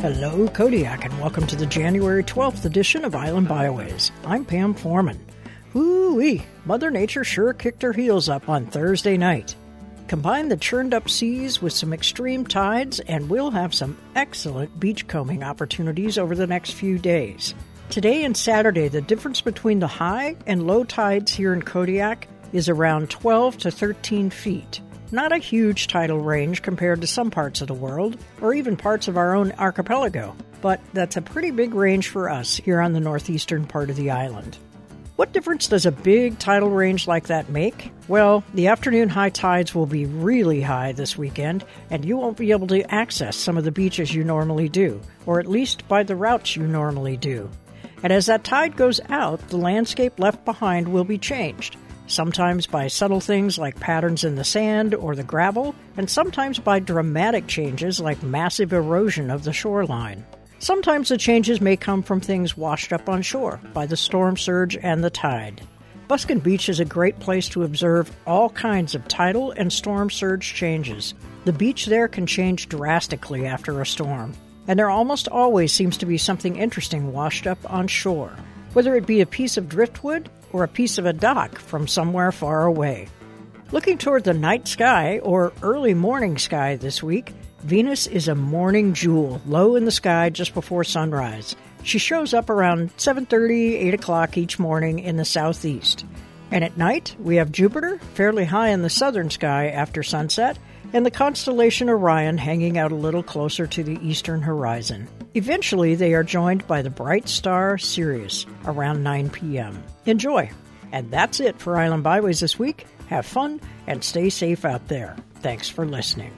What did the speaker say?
Hello, Kodiak, and welcome to the January 12th edition of Island Byways. I'm Pam Foreman. Ooh-wee, Mother Nature sure kicked her heels up on Thursday night. Combine the churned up seas with some extreme tides, and we'll have some excellent beachcombing opportunities over the next few days. Today and Saturday, the difference between the high and low tides here in Kodiak is around 12 to 13 feet. Not a huge tidal range compared to some parts of the world, or even parts of our own archipelago, but that's a pretty big range for us here on the northeastern part of the island. What difference does a big tidal range like that make? Well, the afternoon high tides will be really high this weekend, and you won't be able to access some of the beaches you normally do, or at least by the routes you normally do. And as that tide goes out, the landscape left behind will be changed, sometimes by subtle things like patterns in the sand or the gravel, and sometimes by dramatic changes like massive erosion of the shoreline. Sometimes the changes may come from things washed up on shore by the storm surge and the tide. Buskin Beach is a great place to observe all kinds of tidal and storm surge changes. The beach there can change drastically after a storm, and there almost always seems to be something interesting washed up on shore, whether it be a piece of driftwood or a piece of a dock from somewhere far away. Looking toward the night sky or early morning sky this week, Venus is a morning jewel, low in the sky just before sunrise. She shows up around 7:30, 8 o'clock each morning in the southeast. And at night, we have Jupiter, fairly high in the southern sky after sunset, and the constellation Orion hanging out a little closer to the eastern horizon. Eventually, they are joined by the bright star Sirius around 9 p.m. Enjoy! And that's it for Island Byways this week. Have fun and stay safe out there. Thanks for listening.